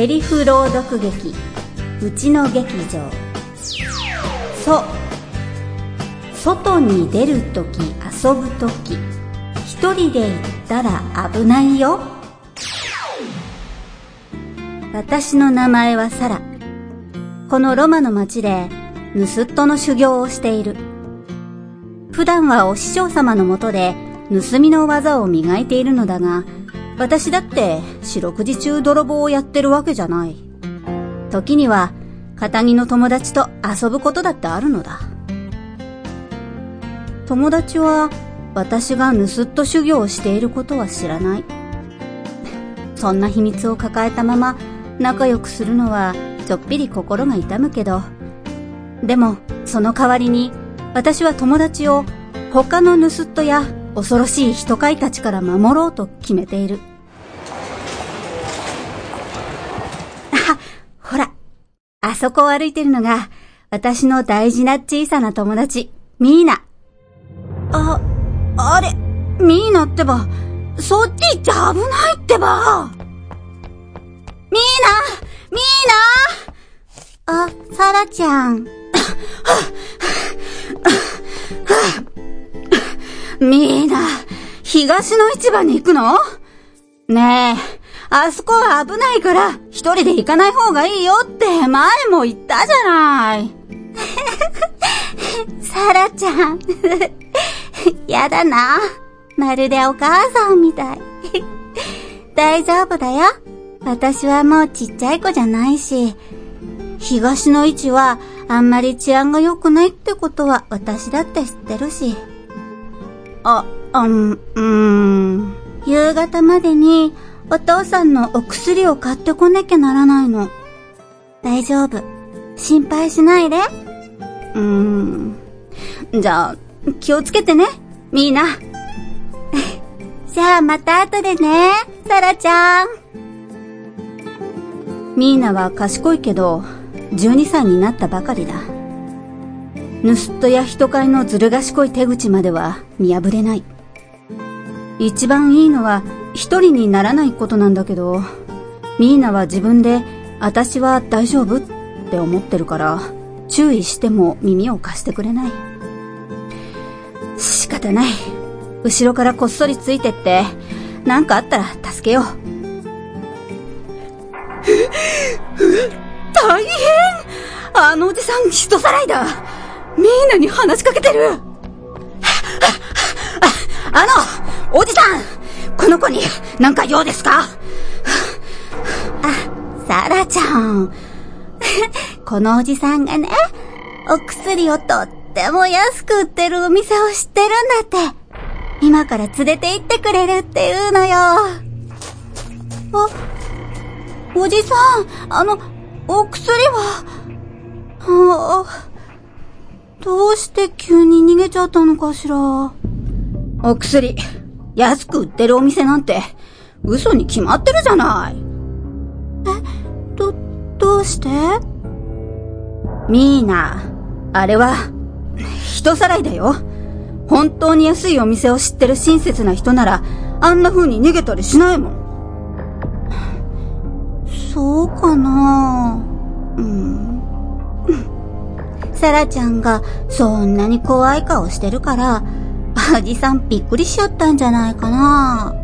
セリフ朗読劇。うちの劇場。そ。外に出るとき遊ぶとき一人で行ったら危ないよ。私の名前はサラ。このロマの町で盗っ人の修行をしている。普段はお師匠様のもとで盗みの技を磨いているのだが私だって四六時中泥棒をやってるわけじゃない。時には、仇の友達と遊ぶことだってあるのだ。友達は、私が盗っ人修行をしていることは知らない。そんな秘密を抱えたまま仲良くするのはちょっぴり心が痛むけど、でもその代わりに私は友達を他の盗っ人や恐ろしい人飼いたちから守ろうと決めている。あそこを歩いてるのが、私の大事な小さな友達、ミーナ。あ、あれ、ミーナってば、そっち行っちゃ危ないってば。ミーナミーナあ、サラちゃん。ミーナ、東の市場に行くの？ねえ、あそこは危ないから、一人で行かない方がいいよって前も言ったじゃない。サラちゃん。やだな。まるでお母さんみたい。大丈夫だよ。私はもうちっちゃい子じゃないし、東の位置はあんまり治安が良くないってことは私だって知ってるし。あ、あん、うーん。夕方までにお父さんのお薬を買ってこなきゃならないの。大丈夫。心配しないで。うーん。じゃあ、気をつけてね、みーな。じゃあまた後でね、サラちゃん。ミーナは賢いけど、12歳になったばかりだ。盗人や人飼いのずる賢い手口までは見破れない。一番いいのは一人にならないことなんだけど、ミーナは自分で、私は大丈夫って思ってるから、注意しても耳を貸してくれない。仕方ない。後ろからこっそりついてって、何かあったら助けよう。大変あのおじさん人さらいだミーナに話しかけてるあ、あの、おじさんこの子に何か用ですか？あ、サラちゃん。このおじさんがね、お薬をとっても安く売ってるお店を知ってるんだって。今から連れて行ってくれるって言うのよ。あ、おじさん、あの、お薬は、は？あ、どうして急に逃げちゃったのかしら？お薬、安く売ってるお店なんて、嘘に決まってるじゃない。え、ど、どうして？ミーナ、あれは、人さらいだよ。本当に安いお店を知ってる親切な人なら、あんな風に逃げたりしないもん。そうかな？うん。サラちゃんがそんなに怖い顔してるから、おじさんびっくりしちゃったんじゃないかな。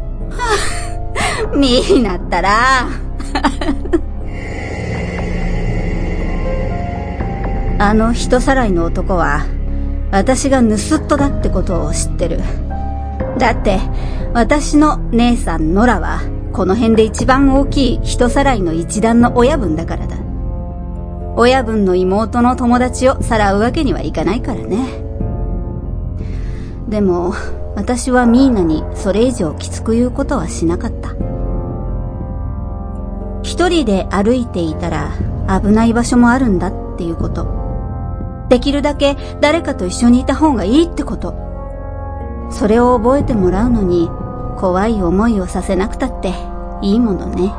ミーなったら。あの人さらいの男は、私が盗っ人だってことを知ってる。だって、私の姉さんノラは、この辺で一番大きい人さらいの一団の親分だからだ。親分の妹の友達をさらうわけにはいかないからね。でも、私はミーナにそれ以上きつく言うことはしなかった。一人で歩いていたら危ない場所もあるんだっていうこと。できるだけ誰かと一緒にいた方がいいってこと。それを覚えてもらうのに怖い思いをさせなくたっていいものね。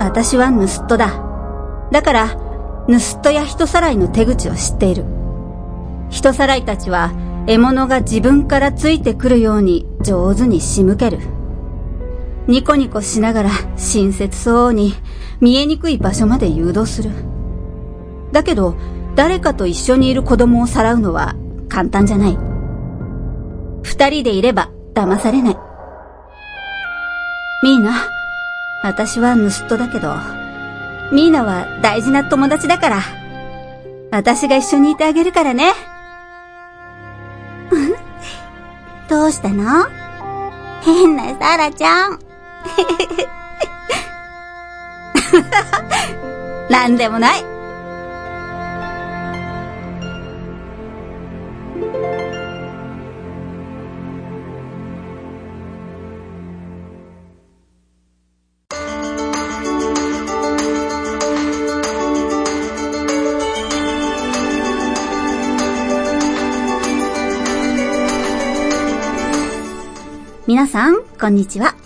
私は盗人だ。だから、盗人や人さらいの手口を知っている。人さらいたちは獲物が自分からついてくるように上手に仕向ける。ニコニコしながら親切そうに見えにくい場所まで誘導する。だけど、誰かと一緒にいる子供をさらうのは簡単じゃない。二人でいれば騙されない。ミーナ、私は盗人だけど、ミーナは大事な友達だから、私が一緒にいてあげるからね。どうしたの？変なサラちゃん。なんでもない。さん、こんにちは。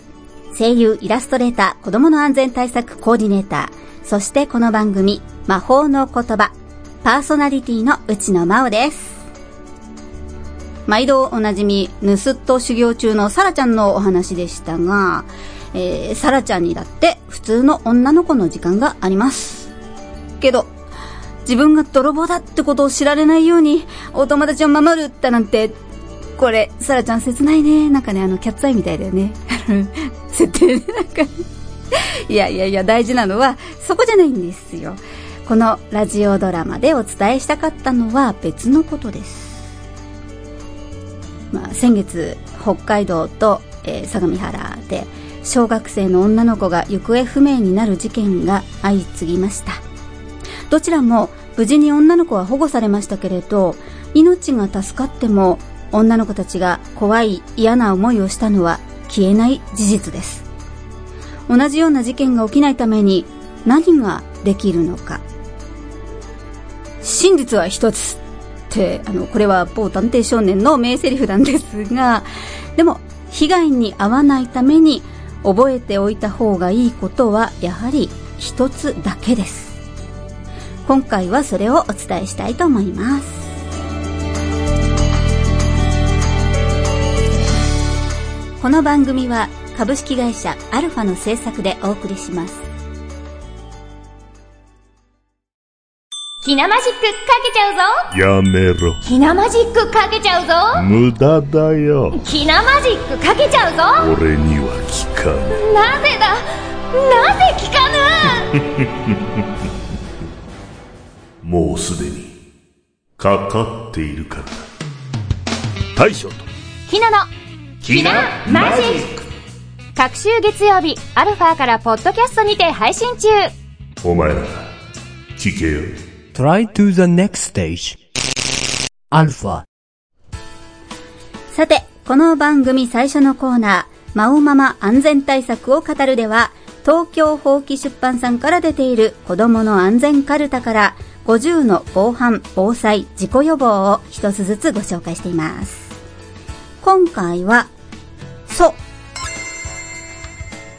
声優イラストレーター子供の安全対策コーディネーター、そしてこの番組、魔法の言葉、パーソナリティの内野真央です。毎度おなじみ、ぬすっと修行中のサラちゃんのお話でしたが、えー、サラちゃんにだって普通の女の子の時間があります。けど、自分が泥棒だってことを知られないように、お友達を守るってなんてこれ、サラちゃん切ないね。なんかね、あの、キャッツアイみたいだよね。設定で、なんかいやいやいや、大事なのは、そこじゃないんですよ。このラジオドラマでお伝えしたかったのは別のことです。まあ、先月、北海道と、えー、相模原で、小学生の女の子が行方不明になる事件が相次ぎました。どちらも無事に女の子は保護されましたけれど、命が助かっても女の子たちが怖い嫌な思いをしたのは消えない事実です。同じような事件が起きないために何ができるのか。真実は一つってあのこれは某探偵少年の名台詞なんですがでも被害に遭わないために覚えておいた方がいいことはやはり一つだけです。今回はそれをお伝えしたいと思います。この番組は株式会社アルファの制作でお送りします。ひなマジックかけちゃうぞやめろ。ひなマジックかけちゃうぞ無駄だよ。ひなマジックかけちゃうぞ俺には効かぬ。なぜだ？なぜ効かぬ？もうすでに、かかっているからだ。大将と、ひなの、ひなマジック。各週月曜日アルファからポッドキャストにて配信中。お前ら聞けよ。Try to the next stage. アルファさてこの番組最初のコーナーマオママ安全対策を語るでは東京法規出版さんから出ている子供の安全カルタから50の防犯、防災、事故予防を一つずつご紹介しています。今回は、そ。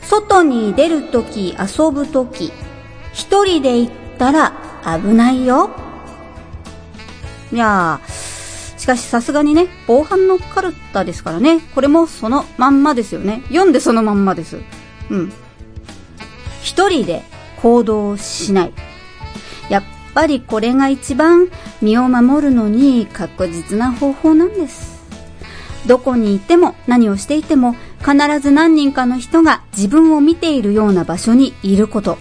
外に出るとき、遊ぶとき、一人で行ったら危ないよ。いやー、しかしさすがにね、防犯のカルタですからね、これもそのまんまですよね。読んでそのまんまです。うん。一人で行動しない。やっぱりこれが一番身を守るのに確実な方法なんです。どこにいても何をしていても必ず何人かの人が自分を見ているような場所にいること。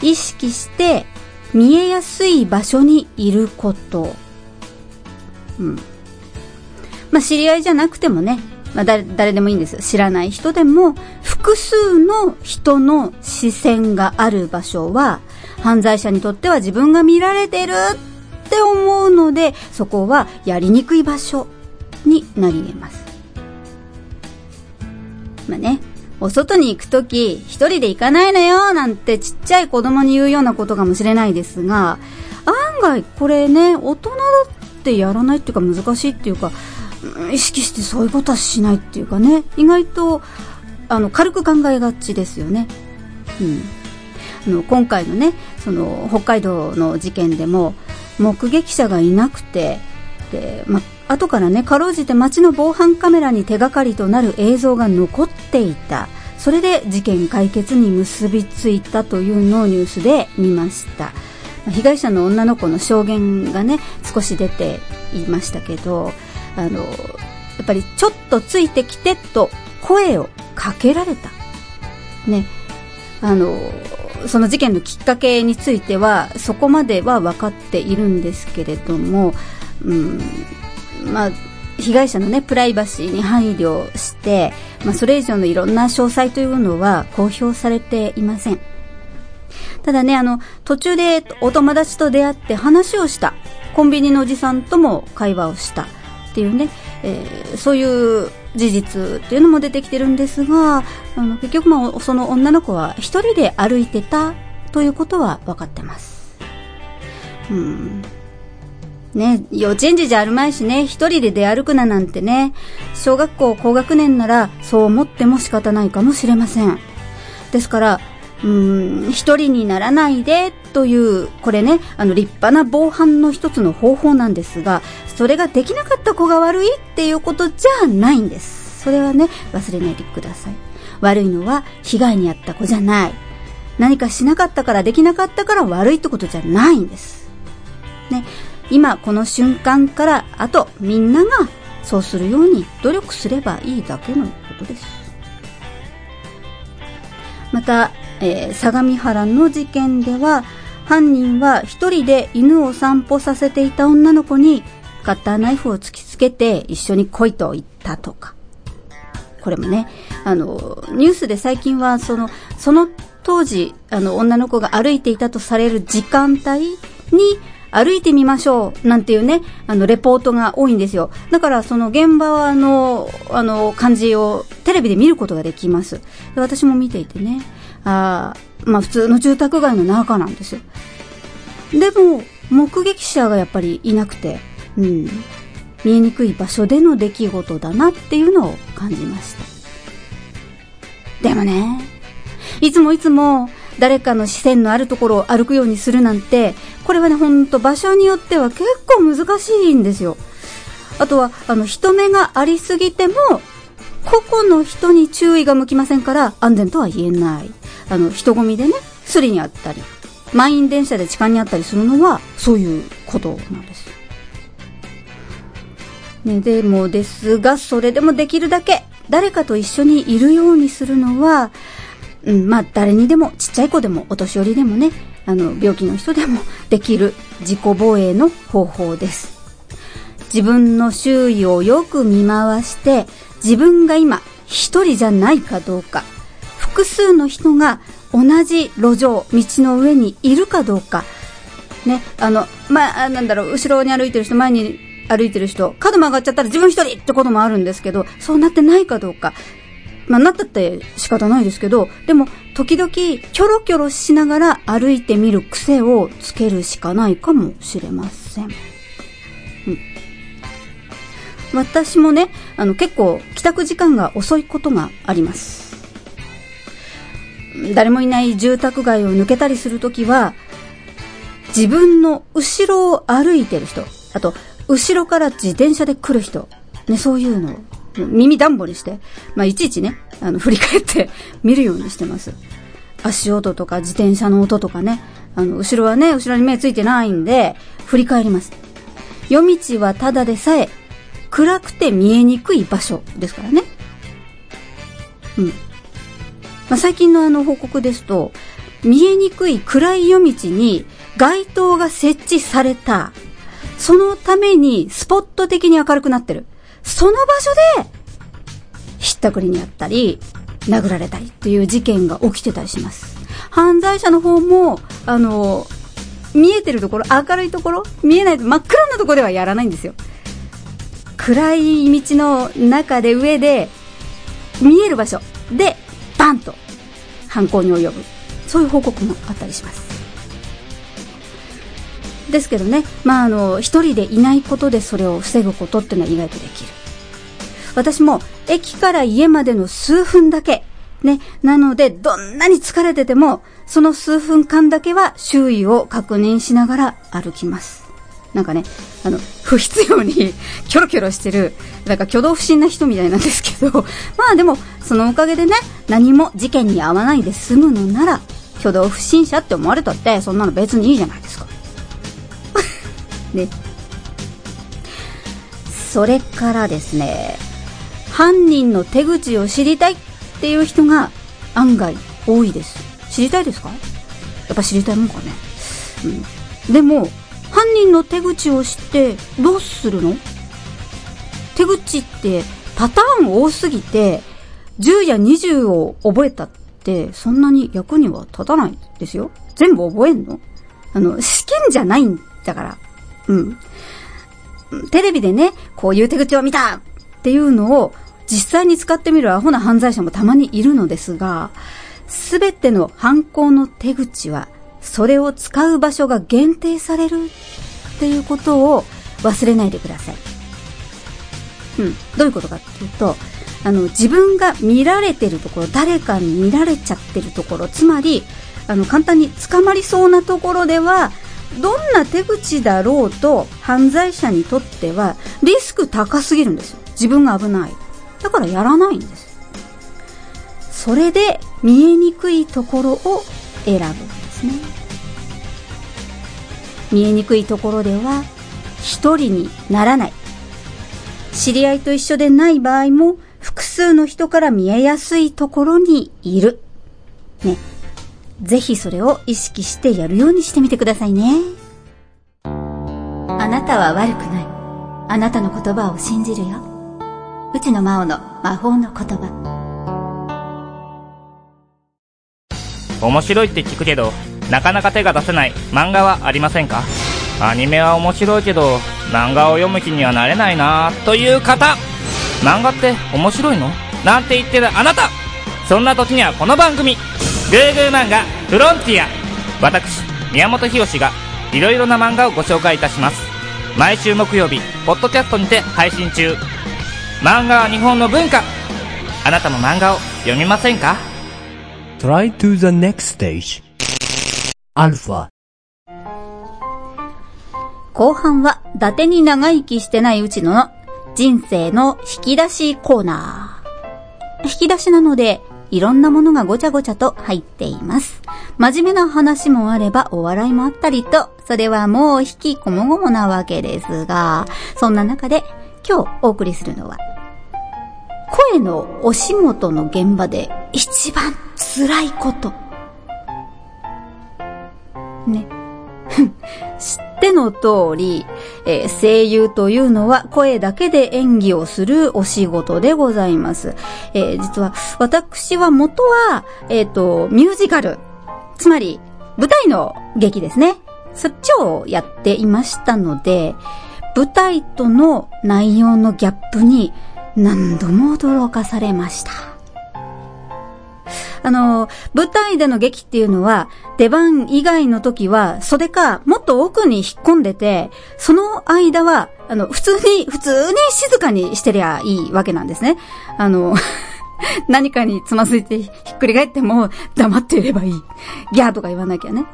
意識して見えやすい場所にいること。うん。まあ、知り合いじゃなくてもね、まあ、誰、誰でもいいんですよ。知らない人でも、複数の人の視線がある場所は、犯罪者にとっては自分が見られてるって思うので、そこはやりにくい場所になり得ます。まあね、お外に行くとき、一人で行かないのよなんてちっちゃい子供に言うようなことかもしれないですが、案外これね、大人だってやらないっていうか難しいっていうか、意識してそういうことはしないっていうかね、意外と、あの、軽く考えがちですよね。うん。あの、今回のね、その、北海道の事件でも、目撃者がいなくて、で、ま、後からね、かろうじて街の防犯カメラに手がかりとなる映像が残っていた。それで事件解決に結びついたというのをニュースで見ました。被害者の女の子の証言がね少し出ていましたけどあのやっぱりちょっとついてきてと声をかけられた。ね。あのその事件のきっかけについてはそこまでは分かっているんですけれども、うんまあ、被害者の、ね、プライバシーに配慮して、まあ、それ以上のいろんな詳細というのは公表されていません。ただね、あの、途中でお友達と出会って話をした。コンビニのおじさんとも会話をした。っていうね、えー、そういう事実っていうのも出てきてるんですが、あの結局まあその女の子は一人で歩いてたということは分かってます。うん。ね、幼稚園児じゃあるまいしね、一人で出歩くななんてね、小学校高学年ならそう思っても仕方ないかもしれません。ですから、うん、一人にならないでという、これね、あの立派な防犯の一つの方法なんですが、それができなかった子が悪いっていうことじゃないんです。それはね、忘れないでください。悪いのは被害に遭った子じゃない。何かしなかったからできなかったから悪いってことじゃないんです。ね、今この瞬間からあとみんながそうするように努力すればいいだけのことです。また、えー、相模原の事件では犯人は一人で犬を散歩させていた女の子にカッターナイフを突きつけて一緒に来いと言ったとか。これもね、あの、ニュースで最近はその、その当時、あの、女の子が歩いていたとされる時間帯に歩いてみましょうなんていうね、あの、レポートが多いんですよ。だから、その現場は、あの、あの、感じをテレビで見ることができます。で私も見ていてね、あまあ普通の住宅街の中なんですよ。でも、目撃者がやっぱりいなくて、うん、見えにくい場所での出来事だなっていうのを感じました。でもね、いつもいつも誰かの視線のあるところを歩くようにするなんて、これはね、ほんと場所によっては結構難しいんですよ。あとは、あの、人目がありすぎても、個々の人に注意が向きませんから安全とは言えない。あの、人混みでね、スリにあったり、満員電車で痴漢にあったりするのは、そういうことなんです。ね、でもですが、それでもできるだけ、誰かと一緒にいるようにするのは、うん、まあ、誰にでも、ちっちゃい子でも、お年寄りでもね、あの、病気の人でもできる自己防衛の方法です。自分の周囲をよく見回して、自分が今、一人じゃないかどうか、複数の人が同じ路上、道の上にいるかどうか、ね、あの、まあ、なんだろう、後ろに歩いてる人、前に歩いてる人、角曲がっちゃったら自分一人ってこともあるんですけど、そうなってないかどうか。まあ、なったって仕方ないですけど、でも、時々、キョロキョロしながら歩いてみる癖をつけるしかないかもしれません。うん。私もね、あの、結構、帰宅時間が遅いことがあります。誰もいない住宅街を抜けたりするときは、自分の後ろを歩いてる人、あと、後ろから自転車で来る人、ね、そういうのを耳暖房にして、まあ、いちいちね、あの、振り返って 見るようにしてます。足音とか自転車の音とかね、あの、後ろはね、後ろに目ついてないんで、振り返ります。夜道はただでさえ、暗くて見えにくい場所ですからね。うん。まあ、最近のあの報告ですと、見えにくい暗い夜道に街灯が設置された。そのためにスポット的に明るくなってる。その場所で、ひったくりにあったり、殴られたりっていう事件が起きてたりします。犯罪者の方も、あの、見えてるところ、明るいところ、見えない真っ暗なところではやらないんですよ。暗い道の中で上で、見える場所で、バンと犯行に及ぶ。そういう報告もあったりします。ですけどね、まあ、あの、一人でいないことでそれを防ぐことっていうのは意外とできる。私も駅から家までの数分だけ、ね、なのでどんなに疲れてても、その数分間だけは周囲を確認しながら歩きます。なんかね、あの、不必要に キョロキョロしてる、なんか挙動不審な人みたいなんですけど、まあでも、そのおかげでね、何も事件に遭わないで済むのなら、挙動不審者って思われたって、そんなの別にいいじゃないですか。ね。それからですね、犯人の手口を知りたいっていう人が案外多いです。知りたいですか？やっぱ知りたいもんかね。うん。でも、犯人の手口を知ってどうするの？手口ってパターン多すぎて、10や20を覚えたってそんなに役には立たないですよ。全部覚えんの？あの、試験じゃないんだから。うん。テレビでね、こういう手口を見たっていうのを実際に使ってみるアホな犯罪者もたまにいるのですが、すべての犯行の手口は、それを使う場所が限定されるっていうことを忘れないでください。うん。どういうことかっていうと、あの、自分が見られてるところ、誰かに見られちゃってるところ、つまり、あの、簡単に捕まりそうなところでは、どんな手口だろうと犯罪者にとってはリスク高すぎるんですよ。自分が危ない。だからやらないんです。それで見えにくいところを選ぶんですね。見えにくいところでは一人にならない。知り合いと一緒でない場合も複数の人から見えやすいところにいる。ね。ぜひそれを意識してやるようにしてみてくださいね。あなたは悪くない。あなたの言葉を信じるよ。内野真央の魔法の言葉。面白いって聞くけど、なかなか手が出せない漫画はありませんか？アニメは面白いけど、漫画を読む気にはなれないなという方漫画って面白いの？なんて言ってるあなたそんな時にはこの番組グーグー漫画フロンティア私宮本浩がいろいろな漫画をご紹介いたします。毎週木曜日ポッドキャストにて配信中。漫画は日本の文化。あなたも漫画を読みませんか？Try to the next stage. アルファ後半は伊達に長生きしてないうちの人生の引き出しコーナー。引き出しなのでいろんなものがごちゃごちゃと入っています。真面目な話もあればお笑いもあったりと、それはもう引きこもごもなわけですが、そんな中で今日お送りするのは、声のお仕事の現場で一番辛いこと。ね。知っての通り、えー、声優というのは声だけで演技をするお仕事でございます。えー、実は私は元は、えっ、ー、と、ミュージカル、つまり舞台の劇ですね。そっちをやっていましたので、舞台との内容のギャップに何度も驚かされました。あの、舞台での劇っていうのは、出番以外の時は、袖か、もっと奥に引っ込んでて、その間は、あの、普通に、普通に静かにしてりゃいいわけなんですね。あの、何かにつまずいてひっくり返っても黙っていればいい。ギャーとか言わなきゃね。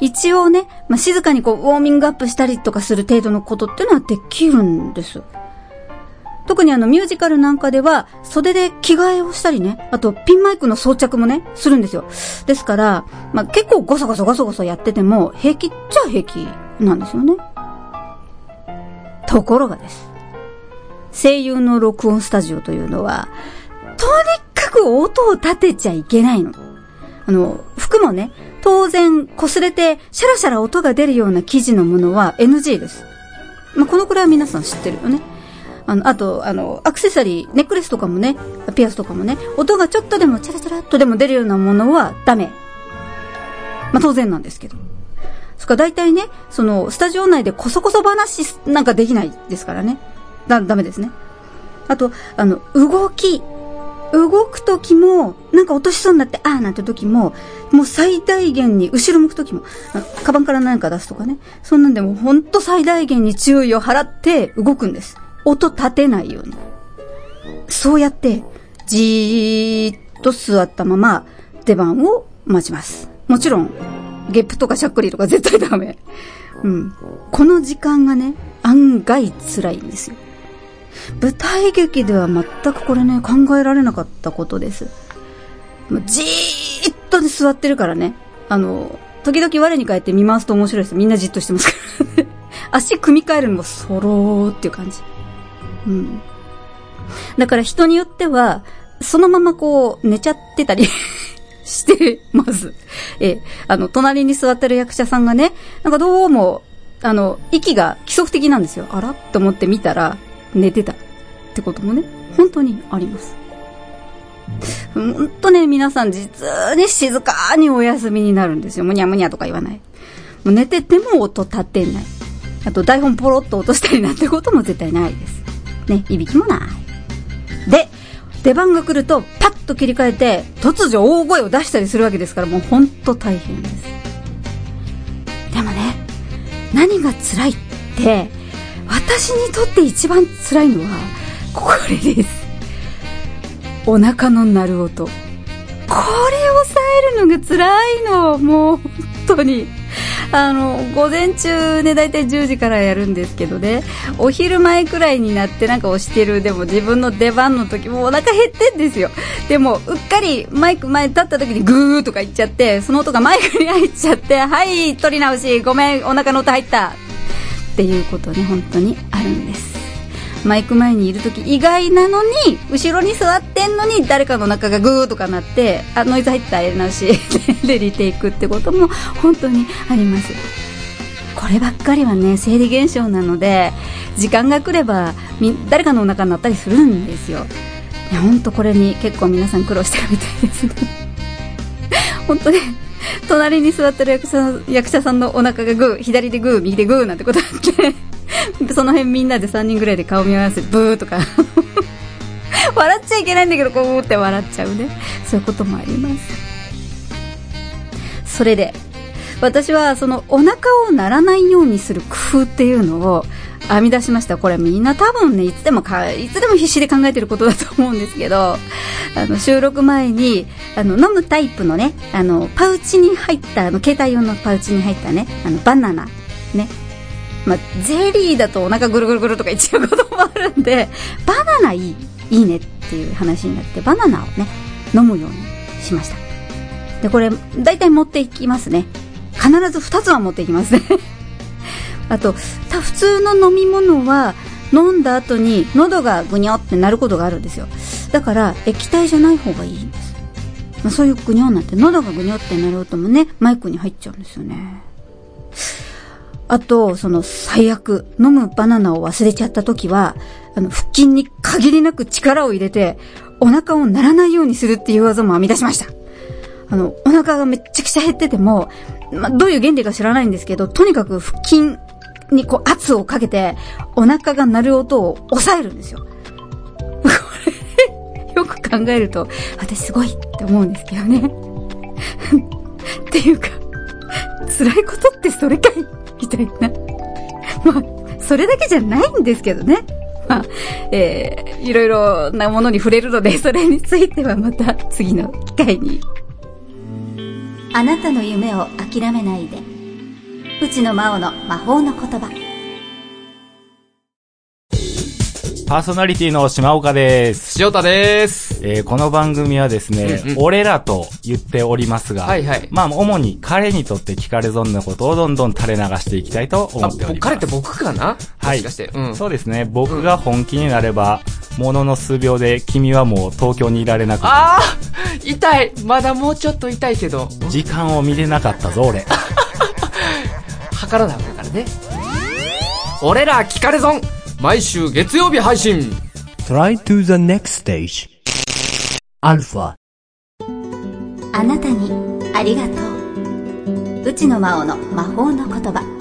一応ね、まあ、静かにこう、ウォーミングアップしたりとかする程度のことっていうのはできるんです。特にあのミュージカルなんかでは袖で着替えをしたりね、あとピンマイクの装着もね、するんですよ。ですから、まあ、結構ゴソゴソゴソゴソやってても平気っちゃ平気なんですよね。ところがです。声優の録音スタジオというのは、とにかく音を立てちゃいけないの。あの、服もね、当然擦れてシャラシャラ音が出るような生地のものは NG です。まあ、このくらいは皆さん知ってるよね。あの、あと、あの、アクセサリー、ネックレスとかもね、ピアスとかもね、音がちょっとでもチャラチャラっとでも出るようなものはダメ。まあ、当然なんですけど。そっか、大体ね、その、スタジオ内でこそこそ話なんかできないですからね。だ、ダメですね。あと、あの、動き。動くときも、なんか落としそうになって、ああなんて時も、もう最大限に、後ろ向くときも、カバンから何か出すとかね。そんなんでもほんと最大限に注意を払って動くんです。音立てないように。そうやって、じーっと座ったまま出番を待ちます。もちろん、ゲップとかしゃっくりとか絶対ダメ。うん。この時間がね、案外辛いんですよ。舞台劇では全くこれね、考えられなかったことです。じーっと座ってるからね。あの、時々我に返って見回すと面白いです。みんなじっとしてますからね。足組み替えるのもそろーっていう感じ。うん。だから人によっては、そのままこう、寝ちゃってたり してます。え、あの、隣に座ってる役者さんがね、なんかどうも、あの、息が規則的なんですよ。あらと思って見たら、寝てた。ってこともね、本当にあります。本当ね、皆さん実に静かにお休みになるんですよ。むにゃむにゃとか言わない。もう寝てても音立てない。あと台本ポロッと落としたりなんてことも絶対ないです。ね、いびきもない。で、出番が来るとパッと切り替えて突如大声を出したりするわけですからもうほんと大変です。でもね、何が辛いって、私にとって一番辛いのは、これです。お腹の鳴る音。これを抑えるのが辛いの。もう、本当に。あの、午前中ね、大体10時からやるんですけどね、お昼前くらいになってなんか押してる、でも自分の出番の時もお腹減ってんですよ。でも、うっかりマイク前に立った時にグーとか言っちゃって、その音がマイクに入っちゃって、はい、撮り直し、ごめん、お腹の音入った。っていうことね、本当にあるんです。マイク前にいる時以外なのに、後ろに座ってんのに誰かの中がグーとかなって、あ、ノイズ入った、やり直し でリテイクってことも本当にあります。こればっかりはね、生理現象なので、時間が来れば、誰かのお腹になったりするんですよ。いや、本当これに結構皆さん苦労してるみたいですね。本当ね、隣に座ってる役者役者さんのお腹がグー、左でグー、右でグーなんてことあって、その辺みんなで3人ぐらいで顔見合わせて、ブーとか。笑っちゃいけないんだけど、こうって笑っちゃうね。そういうこともあります。それで、私はそのお腹を鳴らないようにする工夫っていうのを編み出しました。これみんな多分ね、いつでもか、いつでも必死で考えてることだと思うんですけど、あの、収録前に、あの、飲むタイプのね、あの、パウチに入った、あの、携帯用のパウチに入ったね、あの、バナナ、ね。まあ、ゼリーだとお腹ぐるぐるぐるとか言っちゃうこともあるんで、バナナいい、いいねっていう話になって、バナナをね、飲むようにしました。で、これ、だいたい持っていきますね。必ず2つは持っていきますね。あと、普通の飲み物は、飲んだ後に喉がぐにょってなることがあるんですよ。だから、液体じゃない方がいいんです。まあ、そういうぐにょになって、喉がぐにょってなる音もね、マイクに入っちゃうんですよね。あと、その最悪、飲むバナナを忘れちゃった時は、あの、腹筋に限りなく力を入れて、お腹を鳴らないようにするっていう技も編み出しました。あの、お腹がめっちゃくちゃ減ってても、ま、どういう原理か知らないんですけど、とにかく腹筋にこう圧をかけて、お腹が鳴る音を抑えるんですよ。これ、よく考えると、私すごいって思うんですけどね。っていうか、辛いことってそれかい みたいな。まあ、それだけじゃないんですけどね。まあ、えー、いろいろなものに触れるので、それについてはまた次の機会に。あなたの夢を諦めないで。うちの真央の魔法の言葉。パーソナリティの島岡です。塩田です。えーこの番組はですね、うんうん俺らと言っておりますが、はいはいまあ、主に彼にとって聞かれ損なことをどんどん垂れ流していきたいと思あ、っております。彼って僕かな？はいもしかして。うん。そうですね。僕が本気になれば、ものの数秒で君はもう東京にいられなくなるあー痛いまだもうちょっと痛いけど、時間を見れなかったぞ、俺。測らないわけだからね。俺ら聞かれ損毎週月曜日配信 Try to the next stage. Alpha. あなたにありがとう。内野真央の魔法の言葉。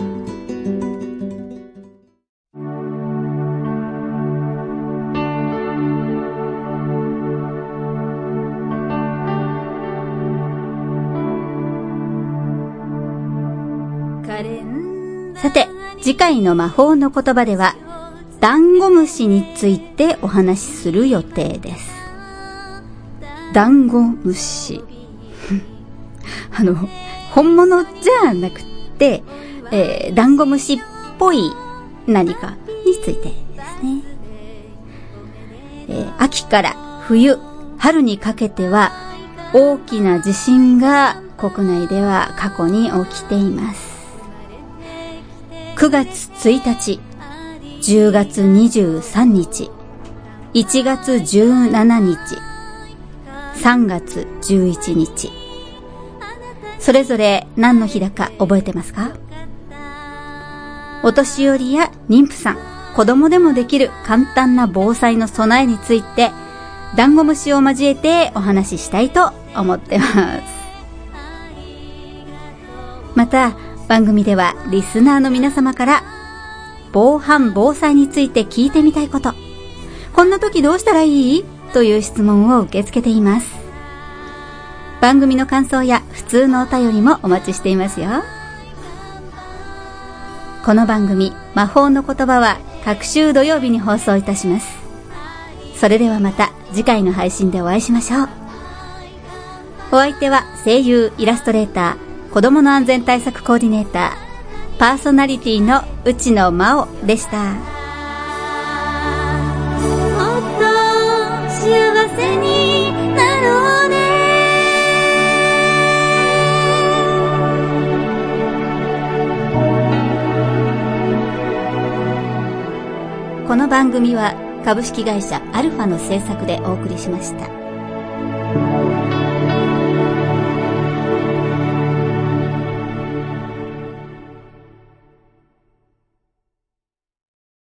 さて、次回の魔法の言葉では、ダンゴムシについてお話しする予定です。ダンゴムシ。あの、本物じゃなくて、えー、ダンゴムシっぽい何かについてですね。えー、秋から冬、春にかけては大きな地震が国内では過去に起きています。9月1日、10月23日、1月17日、3月11日。それぞれ何の日だか覚えてますか？お年寄りや妊婦さん、子供でもできる簡単な防災の備えについて、ダンゴムシを交えてお話ししたいと思ってます。また、番組ではリスナーの皆様から、防犯防災について聞いてみたいこと、こんな時どうしたらいい？という質問を受け付けています。番組の感想や普通のお便りもお待ちしていますよ。この番組、魔法の言葉は各週土曜日に放送いたします。それではまた次回の配信でお会いしましょう。お相手は声優、イラストレーター、子供の安全対策コーディネーター、パーソナリティの内野真央でした。もっと幸せになろうねこの番組は株式会社アルファの制作でお送りしました。